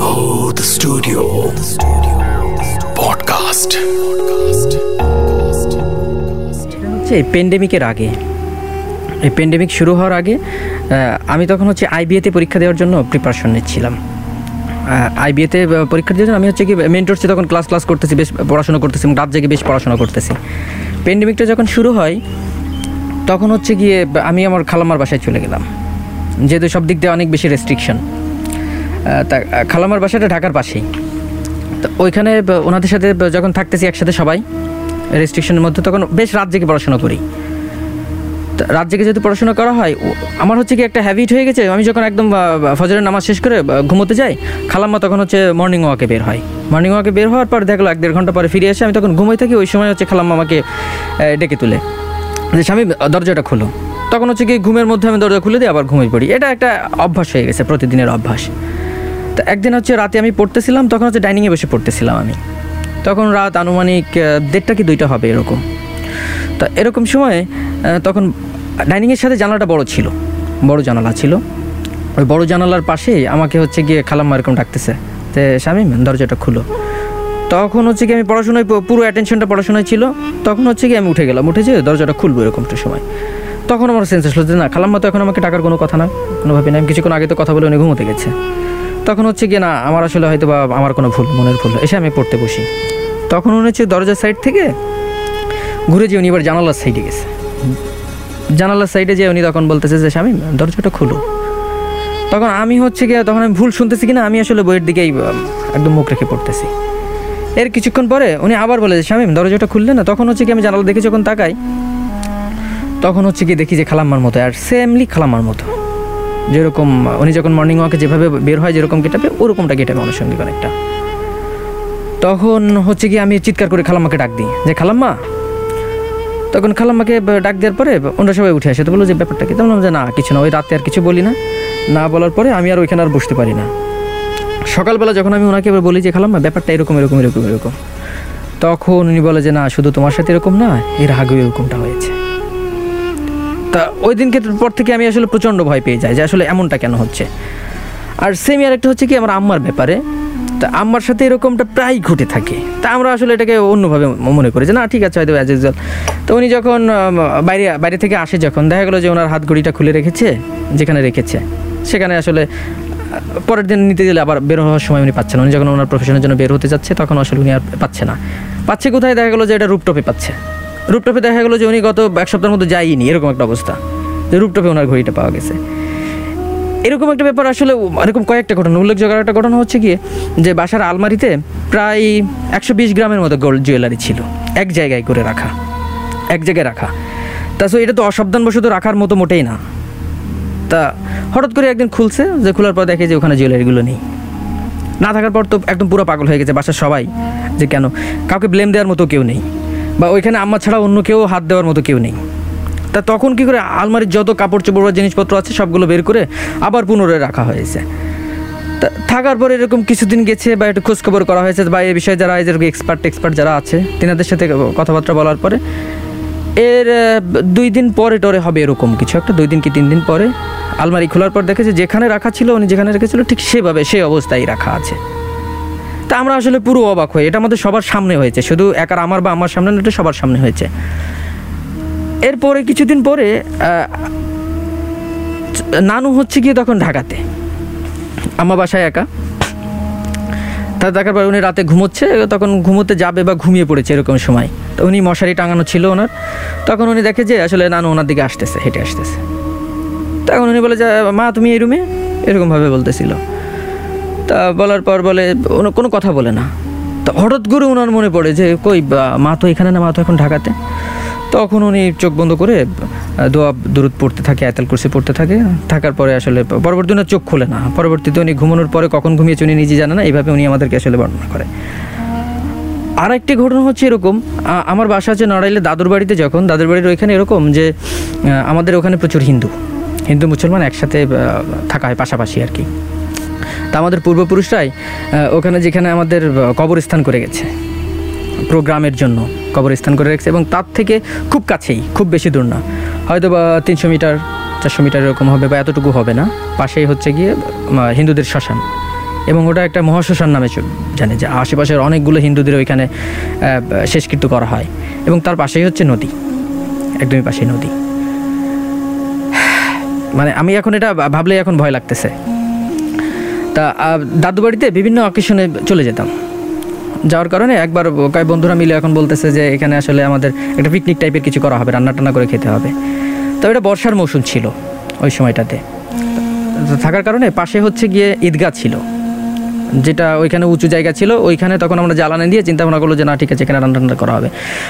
Mode Studio Podcast. এই পেন্ডেমিকের আগে। এই পেন্ডেমিক শুরু হওয়ার আগে আমি তখন হচ্ছে আইবিএতে পরীক্ষা দেওয়ার জন্য প্রিপারেশন নিচ্ছিলাম। আইবিএতে পরীক্ষা দেওয়ার জন্য আমি হচ্ছে কি মেন্টরসে তখন ক্লাস ক্লাস করতেছি, বেশ পড়াশোনা করতেছি রাত জেগে বেশ পড়াশোনা করতেছি। পেন্ডেমিকটা যখন শুরু হয়, তখন হচ্ছে গিয়ে আমি আমার খালামার বাসায় চলে গেলাম। যেহেতু সব দিক দিয়ে অনেক বেশি রেস্ট্রিকশন তা খালামার বাসাটা ঢাকার পাশেই। তো ওইখানে ওনাদের সাথে যখন থাকতেছি একসাথে সবাই রেস্ট্রিকশনের মধ্যে, তখন বেশ রাত জেগে পড়াশোনা করি। রাত জেগে যেহেতু পড়াশোনা করা হয় আমার হচ্ছে কি একটা হ্যাবিট হয়ে গেছে, আমি যখন একদম ফজরের নামাজ শেষ করে ঘুমোতে যাই, খালাম্মা তখন হচ্ছে মর্নিং ওয়াকে বের হয়। মর্নিং ওয়াকে বের হওয়ার পর দেখল, এক দেড় ঘণ্টা পরে ফিরে এসে আমি তখন ঘুমোই থাকি, ওই সময় হচ্ছে খালাম্মা আমাকে ডেকে তুলে। যে, স্বামী, দরজাটা খুলো। তখন হচ্ছে কি ঘুমের মধ্যে আমি দরজা খুলে দিই আবার ঘুমিয়ে পড়ি। এটা একটা অভ্যাস হয়ে গেছে, প্রতিদিনের অভ্যাস। একদিন হচ্ছে রাতে আমি পড়তেছিলাম, তখন হচ্ছে ডাইনিংয়ে বসে পড়তেছিলাম আমি। তখন রাত আনুমানিক দেড়টা কি দুইটা হবে এরকম। তা এরকম সময়ে তখন ডাইনিংয়ের সাথে জানালাটা বড় ছিল, বড় জানালা ছিল। ওই বড় জানালার পাশেই আমাকে হচ্ছে গিয়ে খালাম্মা এরকম ডাকতেছে যে স্বামী দরজাটা খুলো। তখন হচ্ছে কি আমি পড়াশোনায় পুরো অ্যাটেনশনটা পড়াশোনায় ছিল। তখন হচ্ছে কি আমি উঠে গেলাম, উঠে যে দরজাটা খুলবো এরকম একটা সময়। তখন আমার সেন্স আসলো যে না, খালাম্মা তো এখন আমাকে টাকার কোনো কথা না, কোনোভাবে না। আমি কিছুক্ষণ আগে তো কথা বলে উনি ঘুমোতে গেছে। তখন হচ্ছে কি না, আমার আসলে হয়তো বা আমার কোনো ভুল, মনের ভুল। এসে আমি পড়তে বসি। তখন উনি হচ্ছে দরজার সাইড থেকে ঘুরে যে উনি এবার জানালার সাইডে গেছে। জানালার সাইডে যে উনি তখন বলতেছে যে, স্বামী, দরজাটা খুলো। তখন আমি হচ্ছে গিয়ে, তখন আমি ভুল শুনতেছি কিনা, আমি আসলে বইয়ের দিকেই একদম মুখ রেখে পড়তেছি। এর কিছুক্ষণ পরে উনি আবার বলে যে, স্বামী, দরজাটা খুললে না? তখন হচ্ছে কি আমি জানালা দেখে যখন তাকাই, তখন হচ্ছে কি দেখি যে, খালাম্মার মতো, আর সেমলি খালাম্মার মতো। যেরকম, উনি যখন মর্নিং ওয়াকে যেভাবে বের হয়, যেরকম গেটাপে ওরকমটা গেটাপে অনুষঙ্গিক অনেকটা। তখন হচ্ছে কি আমি চিৎকার করে খালাম্মাকে ডাক দিই, যে খালাম্মা! তখন খালাম্মাকে ডাক দেওয়ার পরে ওনারা সবাই উঠে আসে, তো বলল যে ব্যাপারটা কি? বললাম যে না, কিছু না, ওই রাতে আর কিছু বলি না। না বলার পরে আমি আর ওইখানে আর বসতে পারি না। সকালবেলা যখন আমি ওনাকে এবার বলি যে, খালাম্মা, ব্যাপারটা এরকম এরকম এরকম এরকম। তখন উনি বলে যে, না, শুধু তোমার সাথে এরকম না, এর আগেও এরকমটা হয়েছে। তা ওই দিনকে পর থেকে আমি আসলে প্রচণ্ড ভয় পেয়ে যাই যে আসলে এমনটা কেন হচ্ছে। আর সেমি আর একটা হচ্ছে কি আমার আম্মার ব্যাপারে। তা আম্মার সাথে এরকমটা প্রায় ঘটে থাকে। তা আমরা আসলে এটাকে অন্যভাবে মনে করি যে, না, ঠিক আছে হয়তো অ্যাজ ইউজুয়াল তো উনি যখন বাইরে বাইরে থেকে আসে যখন, দেখা গেলো যে ওনার হাত ঘড়িটা খুলে রেখেছে, যেখানে রেখেছে। সেখানে আসলে পরের দিন নিতে গেলে আবার বের হওয়ার সময় উনি পাচ্ছেন উনি যখন ওনার প্রফেশনের জন্য বের হতে যাচ্ছে, তখন আসলে উনি আর পাচ্ছে না। পাচ্ছে কোথায়? দেখা গেলো যে এটা রূপটপে পাচ্ছে। রূপটপে দেখা গেলো যে উনি গত এক সপ্তাহের মতো যায়নি এরকম একটা অবস্থা। যে রূপটপে ওনার ঘড়িটা পাওয়া গেছে। এরকম একটা ব্যাপার আসলে এরকম কয়েকটা ঘটনা, উল্লেখযোগ্য একটা ঘটনা হচ্ছে গিয়ে যে বাসার আলমারিতে প্রায় একশো বিশ গ্রামের মতো গোল্ড জুয়েলারি ছিল, এক জায়গায় করে রাখা, এক জায়গায় রাখা। তা সো এটা তো অসাবধানবশত রাখার মতো মোটেই না। তা হঠাৎ করে একদিন খুলছে, যে খোলার পর দেখে যে ওখানে জুয়েলারিগুলো নেই। না থাকার পর তো একদম পুরো পাগল হয়ে গেছে বাসার সবাই, যে কেন? কাউকে ব্লেম দেওয়ার মতো কেউ নেই। বা ওইখানে আম্মা ছাড়া অন্য কেউ হাত দেওয়ার মতো কেউ নেই। তা তখন কি করে আলমারির যত কাপড় চোপড় বা জিনিসপত্র আছে সবগুলো বের করে আবার পুনরায় রাখা হয়েছে। থাকার পর এরকম কিছুদিন গেছে বা একটু খোঁজখবর করা হয়েছে বা এ বিষয়ে যারা যেরকম এক্সপার্ট এক্সপার্ট যারা আছে, তেনাদের সাথে কথাবার্তা বলার পরে এর দুই দিন পরে টরে হবে এরকম কিছু একটা, দুই দিন কি তিন দিন পরে আলমারি খোলার পর দেখেছে যেখানে রাখা ছিল, উনি যেখানে রেখেছিল ঠিক সেভাবে সেই অবস্থায় রাখা আছে। তা আমরা আসলে পুরো অবাক হই। এটা আমাদের সবার সামনে হয়েছে। শুধু একার আমার বা আমার সামনে এটা সবার সামনে হয়েছে। এরপরে কিছুদিন পরে নানু হচ্ছে গিয়ে তখন ঢাকাতে। আমার বাসায় একা। তা দেখার পর উনি রাতে ঘুমোচ্ছে, তখন ঘুমোতে যাবে বা ঘুমিয়ে পড়েছে এরকম সময়। তো উনি মশারি টাঙানো ছিল ওনার। তখন উনি দেখে যে আসলে নানু ওনার দিকে আসতেছে, হেঁটে আসতেছে। তখন উনি বলে যে, মা, তুমি এই রুমে এরকমভাবে বলতেছিল। তা বলার পর বলে কোনো কথা বলে না। তো হঠাৎ করে ওনার মনে পড়ে যে, কই মা তো এখানে না, মা তো এখন ঢাকাতে। তখন উনি চোখ বন্ধ করে দোয়া দূরত পড়তে থাকে, আয়তাল কুরসি পড়তে থাকে। থাকার পরে আসলে পরবর্তী উনি চোখ খোলে না। পরবর্তীতে উনি ঘুমানোর পরে কখন ঘুমিয়েছে উনি নিজে জানে না, এইভাবে উনি আমাদেরকে আসলে বর্ণনা করে। আর একটি ঘটনা হচ্ছে এরকম আমার বাসা আছে নড়াইলে দাদুর বাড়িতে যখন, দাদুর বাড়ির ওইখানে এরকম যে আমাদের ওখানে প্রচুর হিন্দু। হিন্দু, মুসলমান একসাথে থাকা হয় পাশাপাশি আর কি। তা আমাদের পূর্বপুরুষরাই ওখানে যেখানে আমাদের কবরস্থান করে গেছে। প্রোগ্রামের জন্য কবরস্থান করে রেখেছে এবং তার থেকে খুব কাছেই, খুব বেশি দূর না। হয়তো বা তিনশো মিটার, চারশো মিটার এরকম হবে বা এতটুকু হবে না। পাশেই হচ্ছে গিয়ে হিন্দুদের শ্মশান। এবং ওটা একটা মহাশ্মশান নামে জানে যে আশেপাশের অনেকগুলো হিন্দুদের ওইখানে শেষকৃত্য করা হয়। এবং তার পাশেই হচ্ছে নদী। একদমই পাশেই নদী। মানে আমি এখন এটা ভাবলেই এখন ভয় লাগতেছে। তা দাদু বাড়িতে বিভিন্ন অকেশনে চলে যেতাম। যাওয়ার কারণে একবার কয়েক বন্ধুরা মিলে এখন বলতেছে যে, এখানে আসলে আমাদের একটা পিকনিক টাইপের কিছু করা হবে রান্না টান্না করে খেতে হবে। তো এটা বর্ষার মৌসুম ছিল ওই সময়টাতে। থাকার কারণে পাশে হচ্ছে গিয়ে ঈদগাহ ছিল, যেটা ওইখানে উঁচু জায়গা ছিল, ওইখানে তখন আমরা জ্বালানি দিয়ে চিন্তা ভাবনা করল যে, না, ঠিক আছে, এখানে রান্না টান্না করা হবে।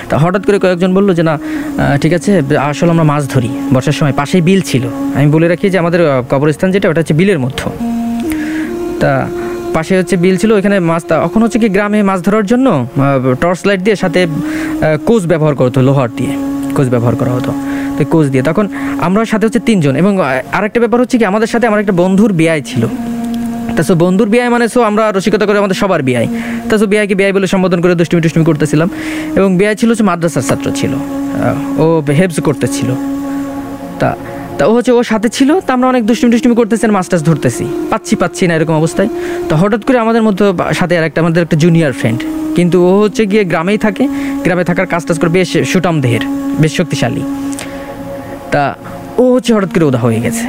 তা হঠাৎ করে কয়েকজন বলল যে, না ঠিক আছে, আসলে আমরা মাছ ধরি। বর্ষার সময় পাশেই বিল ছিল। আমি বলে রাখি যে, আমাদের কবরস্থান যেটা, ওটা হচ্ছে বিলের মধ্যে। তা পাশে হচ্ছে বিল ছিল, ওইখানে মাছ এখন হচ্ছে কি গ্রামে মাছ ধরার জন্য টর্চ লাইট দিয়ে সাথে কোচ ব্যবহার করতো, লোহার দিয়ে, কোচ ব্যবহার করা হতো, তো কোচ দিয়ে। তখন আমরা সাথে হচ্ছে তিনজন, এবং আরেকটা ব্যাপার হচ্ছে কি, আমাদের সাথে আমার একটা বন্ধুর বিয়ায় ছিল। তা সো বন্ধুর বিয়ায় মানে সো আমরা রসিকতা করে আমাদের সবার বিয়ায় তা সো বিয়াইকে বিয়াই বলে সম্বোধন করে দুষ্টুমি টুষ্টুমি করতেছিলাম, এবং বিয়াই ছিল হচ্ছে মাদ্রাসার ছাত্র ছিল ও হেল্পস করতেছিল। তা তা ও হচ্ছে ওর সাথে ছিল, তা আমরা অনেক দুষ্টুমি টুষ্টুমি করতেছি আর মাছ টাছ ধরতেছি। পাচ্ছি পাচ্ছি না এরকম অবস্থায়। তো হঠাৎ করে আমাদের মধ্যে সাথে আর একটা, আমাদের একটা জুনিয়র ফ্রেন্ড কিন্তু ও হচ্ছে গিয়ে গ্রামেই থাকে। গ্রামে থাকার কাজ টাজ করে বেশ সুটাম দেহের বেশ শক্তিশালী। তা ও হচ্ছে হঠাৎ করে উদা হয়ে গেছে।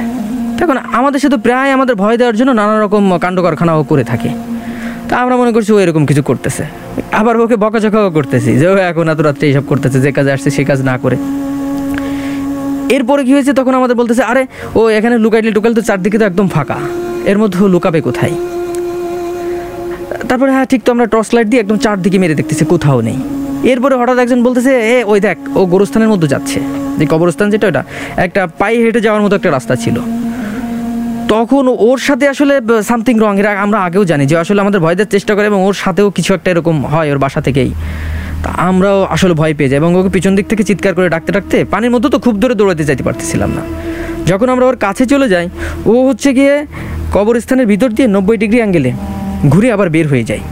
তখন আমাদের সাথে প্রায় আমাদের ভয় দেওয়ার জন্য নানা রকম কাণ্ড কারখানা ও করে থাকে। তা আমরা মনে করছি ও এরকম কিছু করতেছে। আবার ওকে বকাঝকাও করতেছি যে ও এখন এত রাত্রে এইসব করতেছে, যে কাজে আসছে সে কাজ না করে। এরপরে কি হয়েছে? তখন আমাদের বলতেছে, আরে, ও এখানে লুকাইলে টুকাইলে তো চারদিকে তো একদম ফাঁকা। এর মধ্যে লুকাবে কোথায়? তারপরে হ্যাঁ ঠিক তো, আমরা টর্চ লাইট দিয়ে একদম চারদিকে মেরে দেখতেছি, কোথাও নেই। এরপরে হঠাৎ একজন বলতেছে, এ, ওই দেখ, ও গোরস্থানের মধ্যে যাচ্ছে। যে কবরস্থান যেটা, ওটা, একটা পায়ে হেঁটে যাওয়ার মতো একটা রাস্তা ছিল। তখন ওর সাথে আসলে সামথিং রং এর আমরা আগেও জানি যে, আসলে আমাদের ভয় দেওয়ার চেষ্টা করে এবং ওর সাথেও কিছু একটা এরকম হয় ওর বাসা থেকেই। তা আমরাও আসলে ভয় পেয়ে যাই এবং ওকে পিছন দিক থেকে চিৎকার করে ডাকতে ডাকতে পানির মধ্যে তো খুব দূরে দৌড়াতে যাইতে পারতেছিলাম না। যখন আমরা ওর কাছে চলে যাই, ও হচ্ছে গিয়ে কবরস্থানের ভিতর দিয়ে নব্বই ডিগ্রি অ্যাঙ্গেলে ঘুরে আবার বের হয়ে যায়।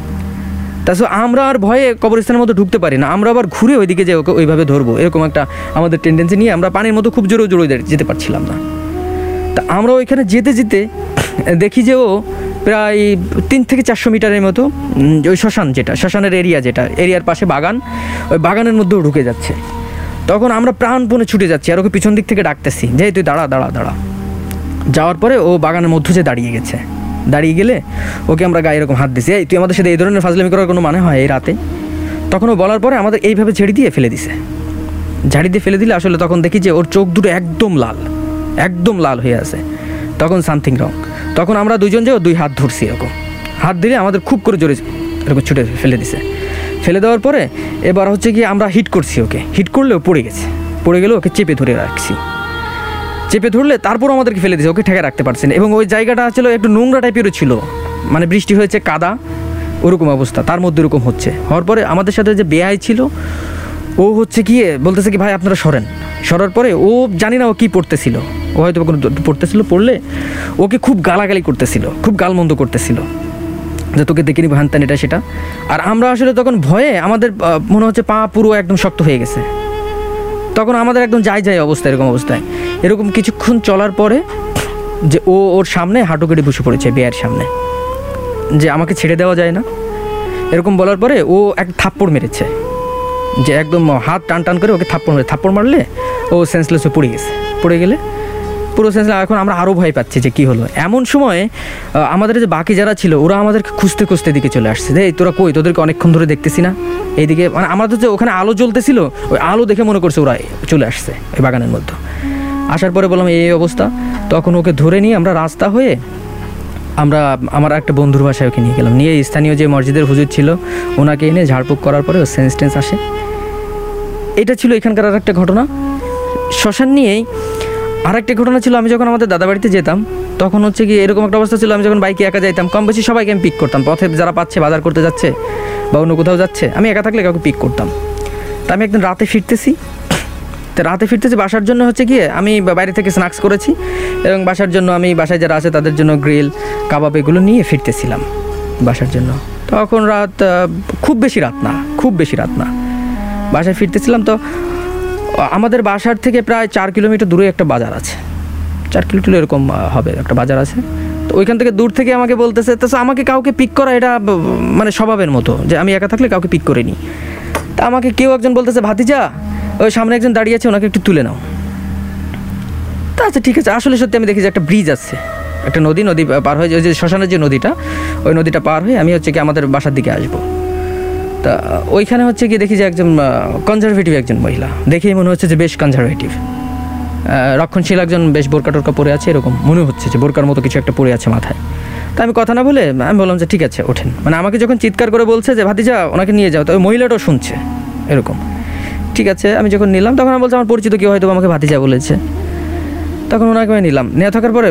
তাছাড়া আমরা আর ভয়ে কবরস্থানের মধ্যে ঢুকতে পারি না, আমরা আবার ঘুরে ওইদিকে যে ওকে ওইভাবে ধরবো। এরকম একটা আমাদের টেন্ডেন্সি নিয়ে আমরা পানির মধ্যে খুব জোরে জোরে যেতে পারছিলাম না। তা আমরা ওইখানে যেতে যেতে দেখি যে ও প্রায় তিন থেকে চারশো মিটারের মতো ওই শ্মশান যেটা, শ্মশানের এরিয়া যেটা, এরিয়ার পাশে বাগান, ওই বাগানের মধ্যেও ঢুকে যাচ্ছে। তখন আমরা প্রাণপণে ছুটে যাচ্ছি আর ওকে পিছন দিক থেকে ডাকতেছি, যে তুই দাঁড়া দাঁড়া দাঁড়া। যাওয়ার পরে ও বাগানের মধ্যে যে দাঁড়িয়ে গেছে। দাঁড়িয়ে গেলে ওকে আমরা গায়ে এরকম হাত দিছি, এই, তুই আমাদের সাথে এই ধরনের ফাজলামি করার কোনো মানে হয় এই রাতে? তখন ও বলার পরে আমাদের এইভাবে ছেড়ে দিয়ে ফেলে দিছে। ঝাড়ি দিয়ে ফেলে দিলে আসলে তখন দেখি যে ওর চোখ দুটো একদম লাল একদম লাল হয়ে আছে। তখন সামথিং রং। তখন আমরা দুজন যে দুই হাত ধরছি এরকম। হাত দিলে আমাদের খুব করে জোরে এরকম ছুটে ফেলে দিছে। ফেলে দেওয়ার পরে এবার হচ্ছে কি আমরা হিট করছি ওকে। হিট করলেও পড়ে গেছে। পড়ে গেলে ওকে চেপে ধরে রাখছি। চেপে ধরলে তারপর আমাদেরকে ফেলে দিয়েছে ওকে ঠেকে রাখতে পারছেন এবং ওই জায়গাটা ছিল একটু নোংরা টাইপেরও ছিল। মানে বৃষ্টি হয়েছে, কাদা, ওরকম অবস্থা। তার মধ্যে এরকম হচ্ছে। হওয়ার পরে আমাদের সাথে যে বেআই ছিল, ও হচ্ছে গিয়ে বলতেছে কি, ভাই, আপনারা সরেন। সরার পরে ও জানি না ও কী পড়তেছিল। ও হয়তো কোনো পড়তেছিল, পড়লে ওকে খুব গালাগালি করতেছিল, খুব গালমন্দ করতেছিল। যে তোকে দেখে নিবো হ্যান এটা সেটা। আর আমরা আসলে তখন ভয়ে আমাদের মনে হচ্ছে পা পুরো একদম শক্ত হয়ে গেছে। তখন আমাদের একদম যাই যায় অবস্থা, এরকম অবস্থায়। এরকম কিছুক্ষণ চলার পরে যে ও ওর সামনে হাঁটু কেটে বসে পড়েছে, বেয়ার সামনে। যে আমাকে ছেড়ে দেওয়া যায় না। এরকম বলার পরে ও এক থাপ্পড় মেরেছে। যে একদম হাত টান টান করে ওকে থাপ্পড় মেরে, থাপ্পড় মারলে ও সেন্সলেস পড়ে গেছে। পড়ে গেলে পুরো সেন্স এখন আমরা আরও ভয় পাচ্ছি যে কী হলো। এমন সময় আমাদের যে বাকি যারা ছিল ওরা আমাদেরকে খুঁজতে খুঁজতে দিকে চলে আসছে যে "এই, তোরা কই? তোদেরকে অনেকক্ষণ ধরে দেখতেছি না? এইদিকে মানে আমাদের যে ওখানে আলো জ্বলতেছিল ওই আলো দেখে মনে করছে ওরা চলে আসছে ওই বাগানের মধ্যে। আসার পরে বললাম এই এই অবস্থা। তখন ওকে ধরে নিয়ে আমরা রাস্তা হয়ে আমরা আমার একটা বন্ধুর বাসায় ওকে নিয়ে গেলাম। নিয়ে স্থানীয় যে মসজিদের হুজুর ছিল ওনাকে এনে ঝাড়ফুঁক করার পরে ও সেন্স টেন্স আসে। এটা ছিল এখানকার আর একটা ঘটনা। শ্মশান নিয়েই আরেকটা ঘটনা ছিল, আমি যখন আমাদের দাদা বাড়িতে যেতাম, তখন হচ্ছে কি এরকম একটা অবস্থা ছিল, আমি যখন বাইকে একা যাইতাম, কম বেশি সবাইকে আমি পিক করতাম। পথে যারা পাচ্ছে, বাজার করতে যাচ্ছে, বা অন্য কোথাও যাচ্ছে, আমি একা থাকলে কাউকে পিক করতাম। তা আমি একদিন রাতে ফিরতেছি। তো রাতে ফিরতেছি, বাসার জন্য হচ্ছে গিয়ে আমি বাইরে থেকে স্ন্যাক্স করেছি, এবং বাসার জন্য আমি বাসায় যারা আছে, তাদের জন্য গ্রিল কাবাব এগুলো নিয়ে ফিরতেছিলাম বাসার জন্য। তখন রাত খুব বেশি রাত না, খুব বেশি রাত না। বাসায় ফিরতেছিলাম তো আমাদের বাসার থেকে প্রায় চার কিলোমিটার দূরে একটা বাজার আছে। চার কিলো এরকম হবে একটা বাজার আছে। তো ওইখান থেকে দূর থেকে আমাকে বলতেছে, তো আমাকে কাউকে পিক করা এটা মানে স্বভাবের মতো, যে আমি একা থাকলে কাউকে পিক করে নিই তা আমাকে কেউ একজন বলতেছে, ভাতিজা, ওই সামনে একজন দাঁড়িয়ে আছে, ওনাকে একটু তুলে নাও। তা আচ্ছা ঠিক আছে, আসলে সত্যি আমি দেখি যে একটা ব্রিজ আছে। একটা নদী নদী পার হয়ে যে শ্মশানের যে নদীটা, ওই নদীটা পার হয়ে আমি হচ্ছে কি আমাদের বাসার দিকে আসব। তা, ওইখানে হচ্ছে কি দেখি যে একজন কনজারভেটিভ একজন মহিলা। দেখেই মনে হচ্ছে যে বেশ কনজারভেটিভ রক্ষণশীল একজন, বেশ বোরকা টোরকা পরে আছে, এরকম মনে হচ্ছে যে বোরকার মতো কিছু একটা পরে আছে মাথায়। তা আমি কথা না বলে, আমি বললাম যে ঠিক আছে, ওঠেন। মানে আমাকে যখন চিৎকার করে বলছে যে, ভাতিজা, ওনাকে নিয়ে যাও তো ওই মহিলাটাও শুনছে, এরকম। ঠিক আছে, আমি যখন নিলাম, তখন আমি বলছি, আমার পরিচিত কেউ হয়তো আমাকে ভাতিজা বলেছে। তখন ওনাকে আমি নিলাম। নেওয়া থাকার পরে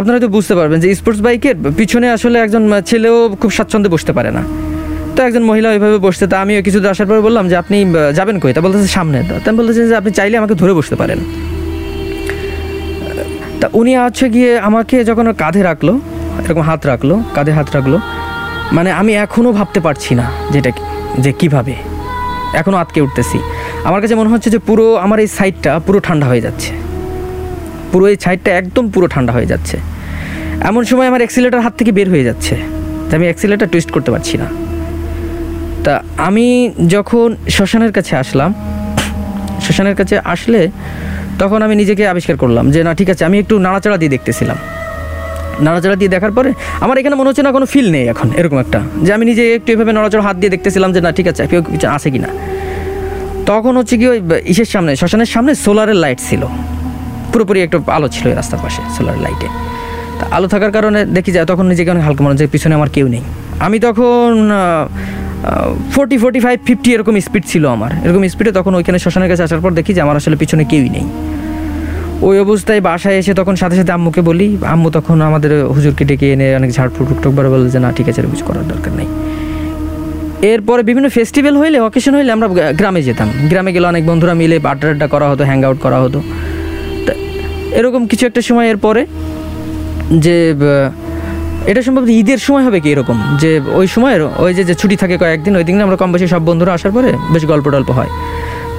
আপনারা তো বুঝতে পারবেন যে স্পোর্টস বাইকের পিছনে আসলে একজন ছেলেও খুব স্বাচ্ছন্দ্যে বসতে পারে না। তো একজন মহিলা ওইভাবে বসতে তা আমিও কিছু আসার পরে বললাম যে আপনি যাবেন কই? তা বলতেছে সামনে। তা আমি বলতেছি যে আপনি চাইলে আমাকে ধরে বসতে পারেন। তা উনি হচ্ছে গিয়ে আমাকে যখন কাঁধে রাখল, এরকম হাত রাখল, কাঁধে হাত রাখল মানে আমি এখনও ভাবতে পারছি না যেটা যে কীভাবে। এখনও আটকে উঠতেছি। আমার কাছে মনে হচ্ছে যে পুরো আমার এই সাইডটা পুরো ঠান্ডা হয়ে যাচ্ছে। পুরো এই সাইডটা একদম পুরো ঠান্ডা হয়ে যাচ্ছে। এমন সময় আমার অ্যাক্সিলেটার হাত থেকে বের হয়ে যাচ্ছে। আমি অ্যাক্সিলেটার টুইস্ট করতে পারছি না। তা আমি যখন শ্মশানের কাছে আসলাম, শ্মশানের কাছে আসলে তখন আমি নিজেকে আবিষ্কার করলাম যে, না, ঠিক আছে, আমি একটু নাড়াচাড়া দিয়ে দেখতেছিলাম। নাড়াচাড়া দিয়ে দেখার পরে আমার এখানে মনে হচ্ছে না কোনো ফিল নেই এখন, এরকম একটা, যে আমি নিজে একটু এভাবে নড়াচড়া হাত দিয়ে দেখতেছিলাম যে, না, ঠিক আছে, কেউ কিছু আছে কি না তখন হচ্ছে কি ওই ইসের সামনে, শ্মশানের সামনে সোলারের লাইট ছিল। পুরোপুরি একটু আলো ছিল এই রাস্তার পাশে সোলার লাইটে। তা আলো থাকার কারণে দেখি যায় তখন নিজেকে অনেক হালকা মনে হচ্ছে, পিছনে আমার কেউ নেই। আমি তখন ফোর্টি ফোর্টি ফাইভ ফিফটি এরকম স্পিড ছিল আমার। এরকম স্পিডে তখন ওইখানে শ্মশানের কাছে আসার পর দেখি যে আমার আসলে পিছনে কেউই নেই। ওই অবস্থায় বাসায় এসে তখন সাথে সাথে আম্মুকে বলি, আম্মু, তখন আমাদের হুজুরকে ডেকে এনে অনেক ঝাড়ফুট টুকটুক করে বলে যে, না, ঠিক আছে কিছু করার দরকার নেই। এরপরে বিভিন্ন ফেস্টিভ্যাল হইলে অকেশন হইলে আমরা গ্রামে যেতাম। গ্রামে গেলে অনেক বন্ধুরা মিলে আড্ডা আড্ডা করা হতো হ্যাং আউট করা হতো। তা এরকম কিছু একটা সময় এরপরে যে এটা সম্ভবত ঈদের সময় হবে কি এরকম? যে ওই সময়ের ওই যে ছুটি থাকে কয়েকদিন, ওই দিন আমরা কম বেশি সব বন্ধুরা আসার পরে বেশ গল্প টল্প হয়।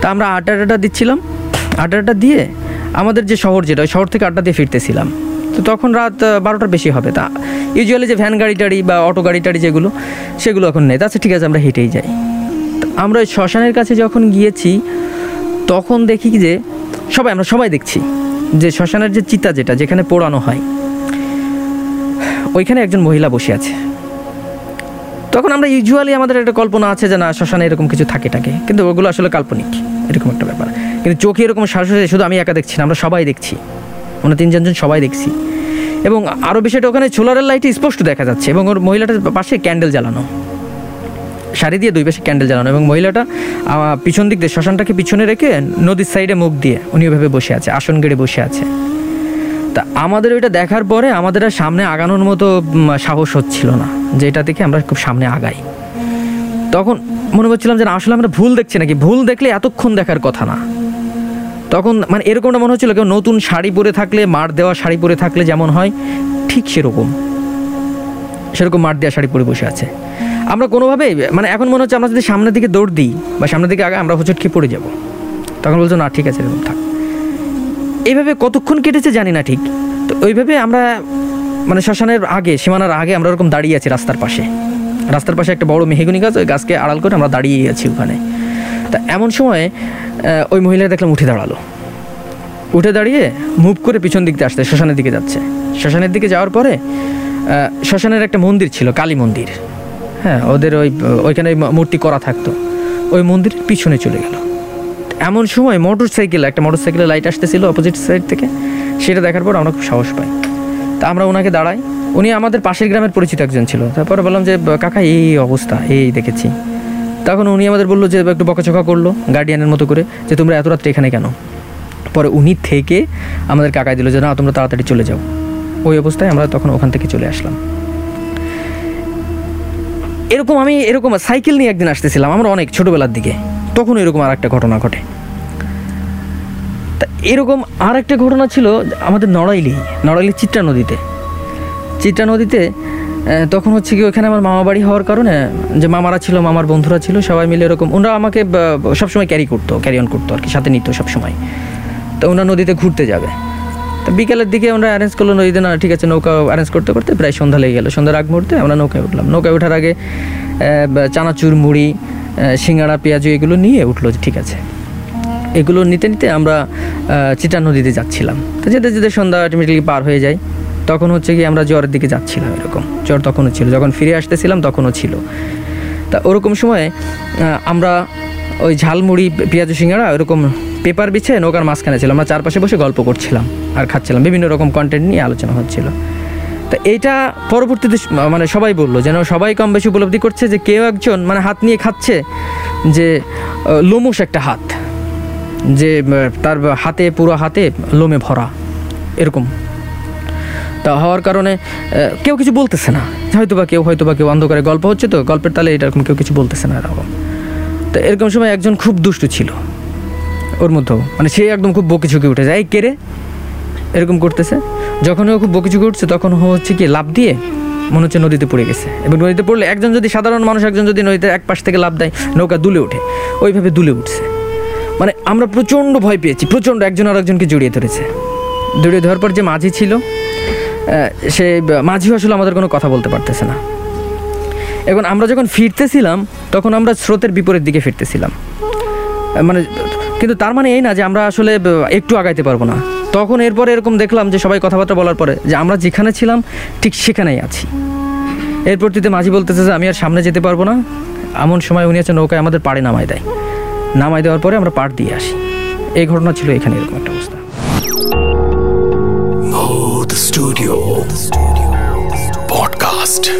তা আমরা আড্ডা দিচ্ছিলাম। আড্ডা দিয়ে আমাদের যে শহর যেটা, ওই শহর থেকে আড্ডা দিয়ে ফিরতেছিলাম। তো তখন রাত বারোটার বেশি হবে তা। ইউজুয়ালি যে ভ্যান গাড়ি টাড়ি বা অটো গাড়ি টাড়ি যেগুলো, সেগুলো এখন নেই। আচ্ছা ঠিক আছে, আমরা হেঁটেই যাই। আমরা ওই শ্মশানের কাছে যখন গিয়েছি, তখন দেখি যে, সবাই, আমরা সবাই দেখছি যে শ্মশানের যে চিতা যেটা, যেখানে পোড়ানো হয় ওইখানে একজন মহিলা বসে আছে। তখন আমরা ইউজুয়ালি আমাদের একটা কল্পনা আছে যে না, শ্মশানে এরকম কিছু থাকে টাকে কিন্তু ওগুলো আসলে কাল্পনিক, এরকম একটা ব্যাপার। কিন্তু চোখে এরকম সরাসরি শুধু আমি একা দেখছি না, আমরা সবাই দেখছি। আমরা তিন চারজন সবাই দেখছি। এবং আরও বিষয়টা, ওখানে সোলারের লাইটে স্পষ্ট দেখা যাচ্ছে এবং ওর মহিলাটার পাশে ক্যান্ডেল জ্বালানো। শাড়ি দিয়ে দুই পাশে ক্যান্ডেল জ্বালানো এবং মহিলাটা পিছন দিক দিয়ে শ্মশানটাকে পিছনে রেখে নদীর সাইডে মুখ দিয়ে উনি ওইভাবে বসে আছে, আসন গেড়ে বসে আছে। তা আমাদের ওইটা দেখার পরে আমাদের আর সামনে আগানোর মতো সাহস হচ্ছিল না যে এটা দেখে আমরা খুব সামনে আগাই। তখন মনে করছিলাম যে আসলে আমরা ভুল দেখছি নাকি? ভুল দেখলে এতক্ষণ দেখার কথা না। তখন মানে এরকমটা মনে হচ্ছিল কেউ নতুন শাড়ি পরে থাকলে, মার দেওয়া শাড়ি পরে থাকলে যেমন হয়, ঠিক সেরকম। সেরকম মার দেওয়া শাড়ি পরে বসে আছে। আমরা কোনোভাবেই মানে এখন মনে হচ্ছে আমরা যদি সামনের দিকে দৌড় দিই বা সামনের দিকে আগে আমরা হোঁচট পড়ে যাব। তখন বলছো, না, ঠিক আছে, এরকম থাক। এইভাবে কতক্ষণ কেটেছে জানি না ঠিক। তো ওইভাবে আমরা মানে শ্মশানের আগে, সীমানার আগে আমরা ওরকম দাঁড়িয়ে আছি রাস্তার পাশে। রাস্তার পাশে একটা বড় মেহেগুনি গাছ, ওই গাছকে আড়াল করে আমরা দাঁড়িয়ে আছি ওখানে। তা এমন সময় ওই মহিলা দেখলাম উঠে দাঁড়াল। উঠে দাঁড়িয়ে মুভ করে পিছন দিক দিয়ে আসতে শ্মশানের দিকে যাচ্ছে। শ্মশানের দিকে যাওয়ার পরে শ্মশানের একটা মন্দির ছিল, কালী মন্দির। হ্যাঁ ওদের ওই, ওইখানে মূর্তি করা থাকতো। ওই মন্দিরের পিছনে চলে গেল। এমন সময় মোটর সাইকেল একটা মোটর সাইকেলের লাইট আসতেছিল অপোজিট সাইড থেকে। সেটা দেখার পর আমরা খুব সাহস পাই। তা আমরা ওনাকে দাঁড়াই। উনি আমাদের পাশের গ্রামের পরিচিত একজন ছিল। তারপরে বললাম যে, কাকা, এই অবস্থা, এই দেখেছি। তখন উনি আমাদের বলল যে, একটু বকাচকা করল গার্ডিয়ানের মতো করে, যে তোমরা এত রাত্রে এখানে কেন? পরে উনি থেকে আমাদের কাকাই দিল যে, না, তোমরা তাড়াতাড়ি চলে যাও। ওই অবস্থায় আমরা তখন ওখান থেকে চলে আসলাম। এরকম আমি, এরকম সাইকেল নিয়ে একদিন আসতেছিলাম, আমরা অনেক, ছোটোবেলার দিকে। তখন এরকম আর একটা ঘটনা ঘটে। তা এরকম আর একটা ঘটনা ছিল, আমাদের নড়াইলি নড়াইলি চিত্রা নদীতে। চিত্রা নদীতে তখন হচ্ছে কি ওখানে আমার মামা বাড়ি হওয়ার কারণে, যে মামারা ছিল, মামার বন্ধুরা ছিল, সবাই মিলে এরকম ওনারা আমাকে সবসময় ক্যারি করতো ক্যারি অন করতো আর কি, সাথে নিত সবসময়। তো ওনার নদীতে ঘুরতে যাবে। তো বিকেলের দিকে আমরা অ্যারেঞ্জ করল নদীতে, না, ঠিক আছে, নৌকা অ্যারেঞ্জ করতে করতে প্রায় সন্ধ্যা লেগে গেলো। সন্ধ্যার আগ মুহূর্তে আমরা নৌকায় উঠলাম। নৌকায় ওঠার আগে চানাচুর, মুড়ি সিঙ্গাড়া, পেঁয়াজু এগুলো নিয়ে উঠল ঠিক আছে। এগুলো নিতে নিতে আমরা চিটা নদীতে যাচ্ছিলাম। তো যেতে যেতে সন্ধ্যা অটোমেটিকলি পার হয়ে যায়। তখন হচ্ছে কি আমরা জ্বরের দিকে যাচ্ছিলাম এরকম। জ্বর তখনও ছিল। যখন ফিরে আসতেছিলাম তখনও ছিল। তা ওরকম সময়ে আমরা ওই ঝালমুড়ি, পেঁয়াজু সিঙ্গাড়া ওরকম পেপার বিছে নৌকার মাঝখানে ছিল আমরা চারপাশে বসে গল্প করছিলাম আর খাচ্ছিলাম। বিভিন্ন রকম কন্টেন্ট নিয়ে আলোচনা হচ্ছিল। তা এইটা পরবর্তীতে মানে সবাই বলল যেন সবাই কম বেশি উপলব্ধি করছে যে কেউ একজন মানে হাত নিয়ে খাচ্ছে যে লোমুস একটা হাত। যে তার হাতে, পুরো হাতে লোমে ভরা, এরকম। তা হওয়ার কারণে কেউ কিছু বলতেছে না। হয়তো বা কেউ হয়তো বা কেউ অন্ধকারে গল্প হচ্ছে তো, গল্পের তালে এরকম কেউ কিছু বলতেছে না এরকম। তো এরকম সময় একজন খুব দুষ্টু ছিল। ওর মধ্যেও মানে সে একদম খুব বকি ঝুঁকে উঠে যায়, এই কেড়ে এরকম করতেছে। যখন ও খুব বকি ঝুঁকে উঠছে, তখন হচ্ছে কি লাভ দিয়ে মনে হচ্ছে নদীতে পড়ে গেছে। এবং নদীতে পড়লে একজন যদি সাধারণ মানুষ, একজন যদি নদীতে এক পাশ থেকে লাভ দেয়, নৌকা দুলে ওঠে। ওইভাবে দুলে উঠছে। মানে আমরা প্রচণ্ড ভয় পেয়েছি, প্রচণ্ড একজন আর একজনকে জড়িয়ে ধরেছে। জড়িয়ে ধরার পর যে মাঝি ছিল সে মাঝিও আসলে আমাদের কোনো কথা বলতে পারতেছে না। এখন আমরা যখন ফিরতেছিলাম, তখন আমরা স্রোতের বিপরীত দিকে ফিরতেছিলাম। মানে কিন্তু তার মানে এই না যে আমরা আসলে একটু আগাইতে পারব না। তখন এরপরে এরকম দেখলাম যে সবাই কথাবার্তা বলার পরে যে আমরা যেখানে ছিলাম, ঠিক সেখানেই আছি। এরপর তিতে মাঝি বলতেছে যে আমি আর সামনে যেতে পারব না। এমন সময় উনি আছে নৌকায় আমাদের পাড়ে নামায় দেয়। নামায় দেওয়ার পরে আমরা পাড় দিয়ে আসি। এই ঘটনা ছিল এখানে এরকম একটা অবস্থা। Studio podcast.